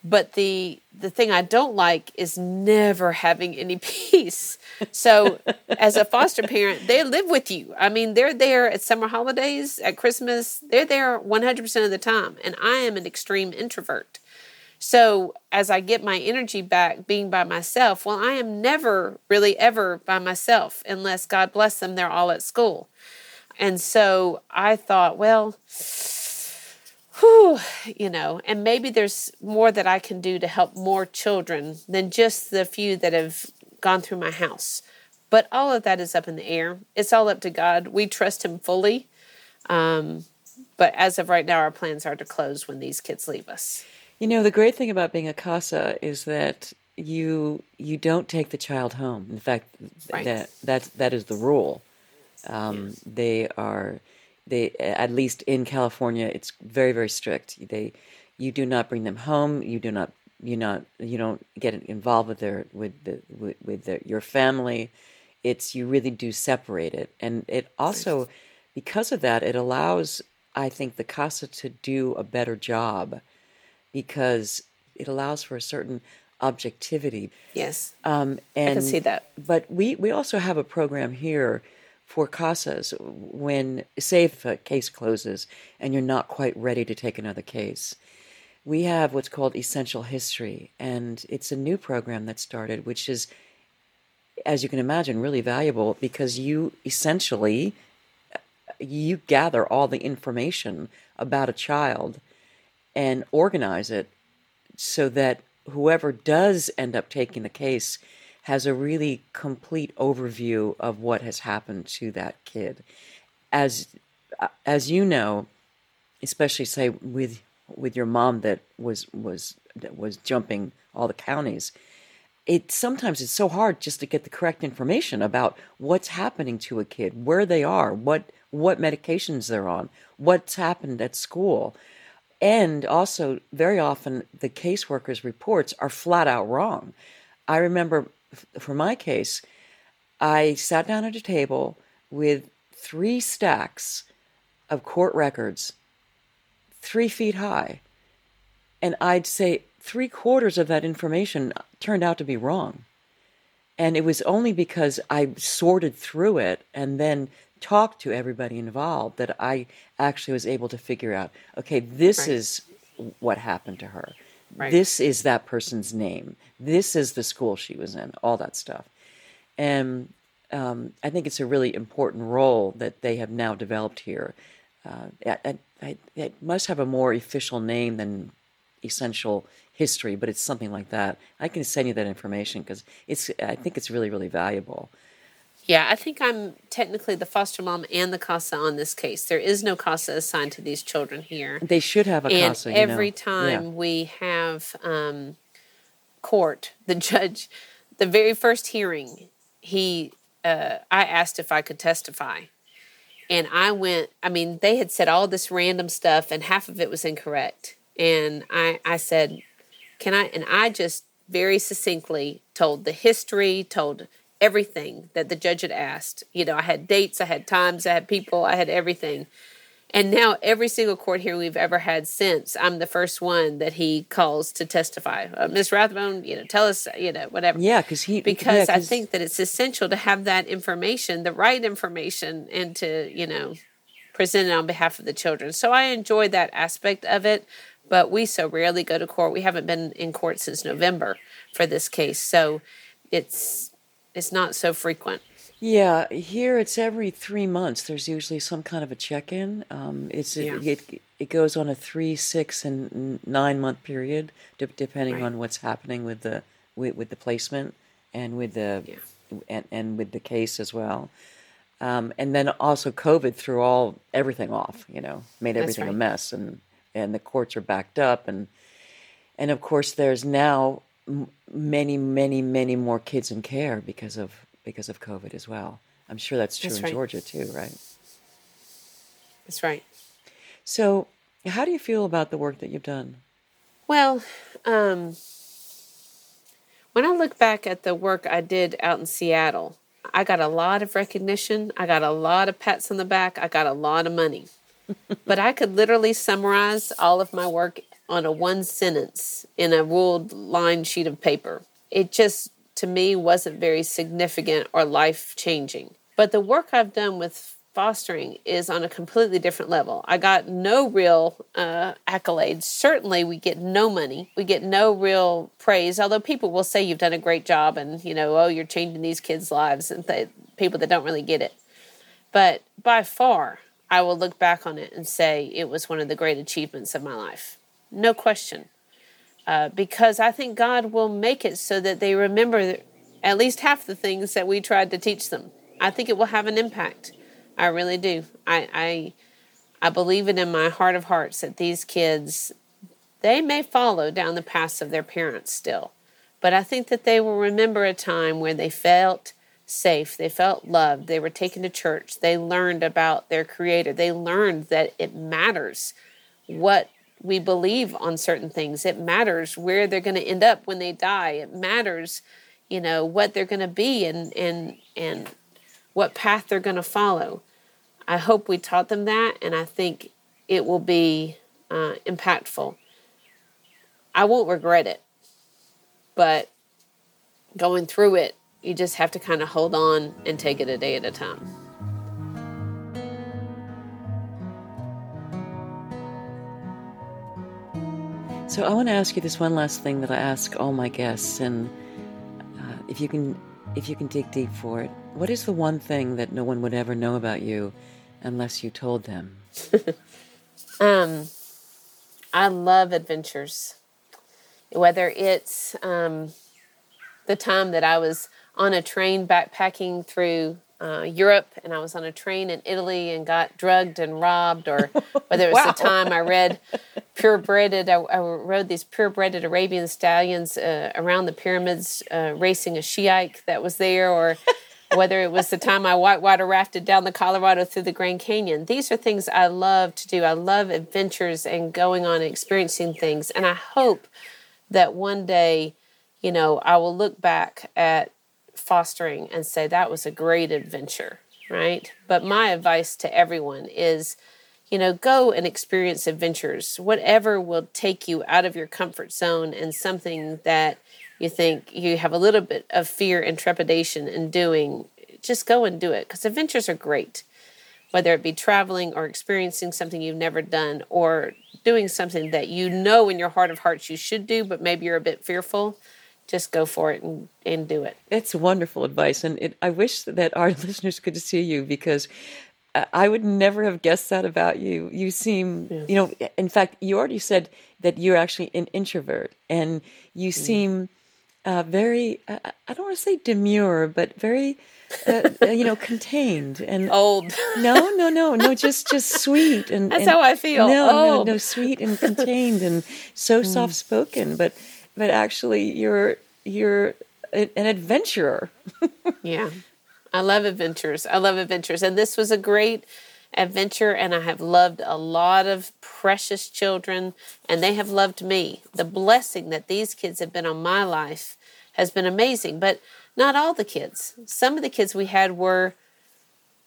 But the the thing I don't like is never having any (laughs) peace. So, as a foster parent, they live with you. I mean, they're there at summer holidays, at Christmas. They're there 100% of the time. And I am an extreme introvert. So, as I get my energy back being by myself, well, I am never really ever by myself unless God bless them, they're all at school. And so I thought, well, whew, you know, and maybe there's more that I can do to help more children than just the few that have gone through my house. But all of that is up in the air. It's all up to God. We trust Him fully. Um, but as of right now, our plans are to close when these kids leave us. You know, the great thing about being a CASA is that you you don't take the child home. In fact, right. that that that is the rule. Um, yes. They are they at least in California, it's very very strict. They you do not bring them home. You do not you not you don't get involved with their with the with, with their, your family. It's you really do separate it, and it also because of that it allows I think the casa to do a better job because it allows for a certain objectivity. Yes, um, and I can see that. But we we also have a program here for casas when say if a case closes and you're not quite ready to take another case. We have what's called essential history and it's a new program that started which is as you can imagine really valuable because you essentially you gather all the information about a child and organize it so that whoever does end up taking the case has a really complete overview of what has happened to that kid. As uh, as you know, especially say with with your mom that was was that was jumping all the counties, it sometimes it's so hard just to get the correct information about what's happening to a kid, where they are, what what medications they're on, what's happened at school. And also, very often, the caseworkers' reports are flat out wrong. I remember for my case, I sat down at a table with three stacks of court records, three feet high, and I'd say three quarters of that information turned out to be wrong. And it was only because I sorted through it and then talked to everybody involved that I actually was able to figure out okay, this right. is what happened to her. Right. This is that person's name. This is the school she was in, all that stuff. And um, I think it's a really important role that they have now developed here. Uh, it, it, it must have a more official name than essential history, but it's something like that. I can send you that information because it's. I think it's really, really valuable. Yeah, I think I'm technically the foster mom and the CASA on this case. There is no CASA assigned to these children here. They should have a and CASA. every know. time yeah. we have um, court, the judge, the very first hearing, he, uh, I asked if I could testify. And I went, I mean, they had said all this random stuff and half of it was incorrect. And I, I said, can I, and I just very succinctly told the history, told everything that the judge had asked. You know, I had dates, I had times, I had people, I had everything. And now every single court hearing we've ever had since, I'm the first one that he calls to testify. Uh, Ms. Rathbone, you know, tell us, you know, whatever. Yeah, because he because yeah, I think that it's essential to have that information, the right information, and to you know present it on behalf of the children. So I enjoy that aspect of it. But we so rarely go to court. We haven't been in court since November for this case, so it's it's not so frequent. Yeah, here it's every three months. There's usually some kind of a check-in. Um, it's Yeah. it, it goes on a three, six, and nine month period, de- depending Right. on what's happening with the with, with the placement and with the Yeah. and, and with the case as well. Um, and then also COVID threw all everything off. You know, made everything a mess, and and the courts are backed up, and and of course there's now many, many, many more kids in care because of because of COVID as well. I'm sure that's true That's in right. Georgia too, right? That's right. So, how do you feel about the work that you've done? Well, um, when I look back at the work I did out in Seattle, I got a lot of recognition. I got a lot of pats on the back. I got a lot of money. (laughs) but I could literally summarize all of my work on a one sentence in a ruled line sheet of paper. It just, to me, wasn't very significant or life changing. But the work I've done with fostering is on a completely different level. I got no real uh, accolades. Certainly, we get no money. We get no real praise. Although people will say you've done a great job, and you know, oh, you're changing these kids' lives, and th- people that don't really get it. But by far, I will look back on it and say it was one of the great achievements of my life. No question. Uh, because I think God will make it so that they remember at least half the things that we tried to teach them. I think it will have an impact. I really do. I, I, I believe it in my heart of hearts that these kids, they may follow down the paths of their parents still, but I think that they will remember a time where they felt safe, they felt loved, they were taken to church, they learned about their Creator, they learned that it matters what we believe on certain things. It matters where they're going to end up when they die. It matters, you know, what they're going to be and and and what path they're going to follow. I hope we taught them that, and I think it will be uh, impactful. I won't regret it, but going through it, you just have to kind of hold on and take it a day at a time. So, I want to ask you this one last thing that I ask all my guests, and uh, if you can, if you can dig deep for it, what is the one thing that no one would ever know about you unless you told them? (laughs) Um, I love adventures. Whether it's um, the time that I was on a train backpacking through uh, Europe and I was on a train in Italy and got drugged and robbed, or (laughs) whether it was Wow. the time I read (laughs) purebreded, I, I rode these purebreded Arabian stallions uh, around the pyramids, uh, racing a Shiite that was there, or (laughs) whether it was the time I whitewater rafted down the Colorado through the Grand Canyon. These are things I love to do. I love adventures and going on and experiencing things. And I hope that one day, you know, I will look back at fostering and say that was a great adventure, right? But my advice to everyone is, you know, go and experience adventures, whatever will take you out of your comfort zone and something that you think you have a little bit of fear and trepidation in doing, just go and do it because adventures are great. Whether it be traveling or experiencing something you've never done or doing something that you know in your heart of hearts you should do, but maybe you're a bit fearful, just go for it and, and do it. It's wonderful advice, and it, I wish that our (laughs) listeners could see you because I- I would never have guessed that about you. You seem, you know, in fact, you already said that you're actually an introvert, and you seem uh, very, uh, I don't want to say demure, but very, uh, uh, you know, contained and (laughs) Old. no, no, no, no, just just sweet and That's and- how I feel. No, no, Old. no, sweet and contained and so (laughs) soft spoken, but but actually you're you're an adventurer. (laughs) Yeah. I love adventures. I love adventures. And this was a great adventure, and I have loved a lot of precious children, and they have loved me. The blessing that these kids have been on my life has been amazing, but not all the kids. Some of the kids we had were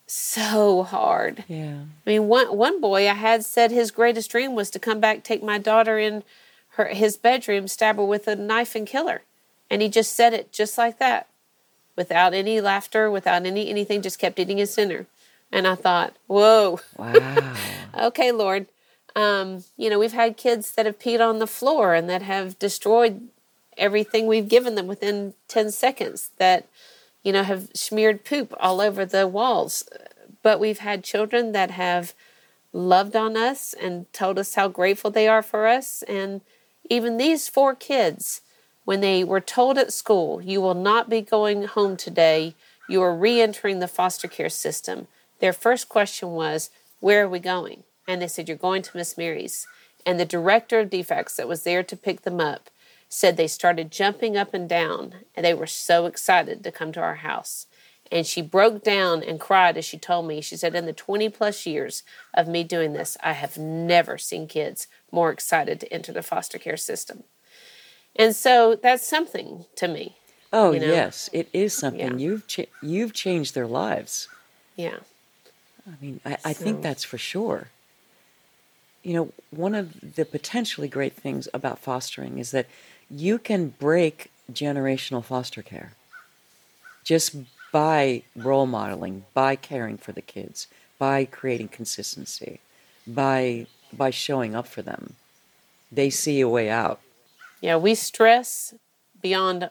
so hard. Yeah. I mean, one one boy I had said his greatest dream was to come back, take my daughter in her his bedroom, stab her with a knife, and kill her. And he just said it just like that, without any laughter, without any anything. Just kept eating his dinner. And I thought, whoa, Wow. (laughs) okay, Lord. Um, you know, we've had kids that have peed on the floor and that have destroyed everything we've given them within ten seconds. That you know, have smeared poop all over the walls. But we've had children that have loved on us and told us how grateful they are for us. And even these four kids, when they were told at school, you will not be going home today, you are re entering the foster care system, their first question was, Where are we going? And they said, You're going to Miss Mary's. And the director of DFACS that was there to pick them up said they started jumping up and down and they were so excited to come to our house. And she broke down and cried as she told me. She said, In the 20 plus years of me doing this, I have never seen kids more excited to enter the foster care system. And so that's something to me. Oh, you know? yes, it is something. Yeah. You've, cha- you've changed their lives. Yeah. I mean, I, I so. think that's for sure. You know, one of the potentially great things about fostering is that you can break generational foster care just by role modeling, by caring for the kids, by creating consistency, by by showing up for them. They see a way out. Yeah, we stress beyond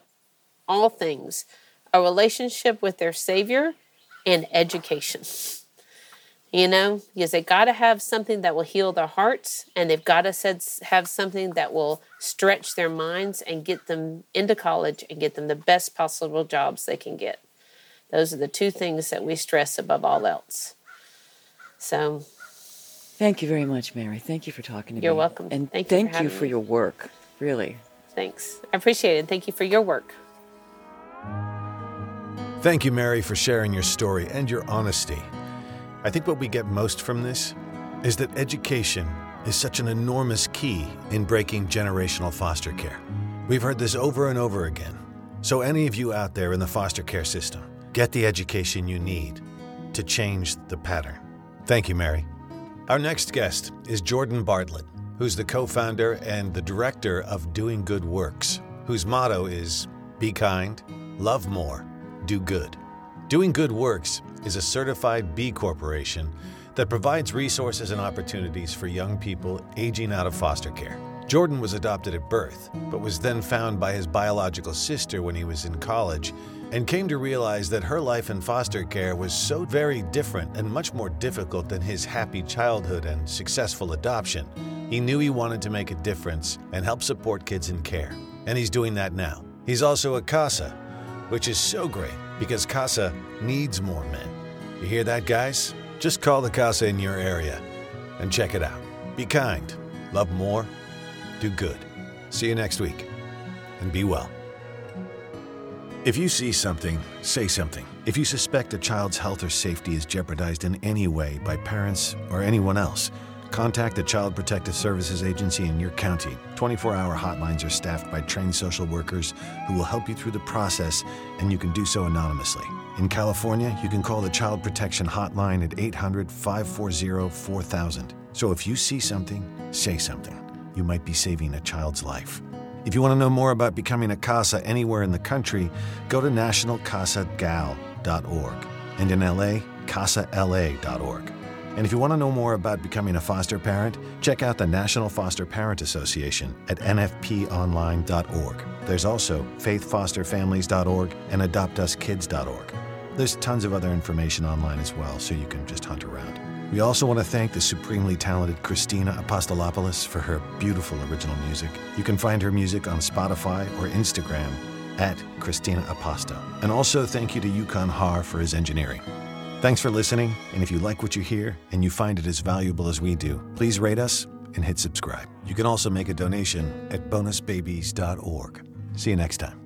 all things a relationship with their savior and education. You know, because they got to have something that will heal their hearts and they've got to have something that will stretch their minds and get them into college and get them the best possible jobs they can get. Those are the two things that we stress above all else. So, thank you very much, Mary. Thank you for talking to You're me. You're welcome. And thank, thank you, you for, your work, really. Thanks. I appreciate it. Thank you for your work. Thank you, Mary, for sharing your story and your honesty. I think what we get most from this is that education is such an enormous key in breaking generational foster care. We've heard this over and over again. So, any of you out there in the foster care system, get the education you need to change the pattern. Thank you, Mary. Our next guest is Jordan Bartlett, who's the co founder and the director of Doing Good Works, whose motto is Be kind, love more, do good. Doing Good Works is a certified B Corporation that provides resources and opportunities for young people aging out of foster care. Jordan was adopted at birth, but was then found by his biological sister when he was in college and came to realize that her life in foster care was so very different and much more difficult than his happy childhood and successful adoption. He knew he wanted to make a difference and help support kids in care, and he's doing that now. He's also a CASA, which is so great because CASA needs more men. You hear that, guys? Just call the CASA in your area and check it out. Be kind, love more, do good. See you next week, and be well. If you see something, say something. If you suspect a child's health or safety is jeopardized in any way by parents or anyone else, Contact the Child Protective Services Agency in your county. 24 hour hotlines are staffed by trained social workers who will help you through the process, and you can do so anonymously. In California, you can call the Child Protection Hotline at 800 540 4000. So if you see something, say something. You might be saving a child's life. If you want to know more about becoming a CASA anywhere in the country, go to nationalcasagal.org and in LA, casala.org. And if you want to know more about becoming a foster parent, check out the National Foster Parent Association at nfponline.org. There's also faithfosterfamilies.org and adoptuskids.org. There's tons of other information online as well, so you can just hunt around. We also want to thank the supremely talented Christina Apostolopoulos for her beautiful original music. You can find her music on Spotify or Instagram at Christina Aposta. And also thank you to Yukon Har for his engineering. Thanks for listening, and if you like what you hear and you find it as valuable as we do, please rate us and hit subscribe. You can also make a donation at bonusbabies.org. See you next time.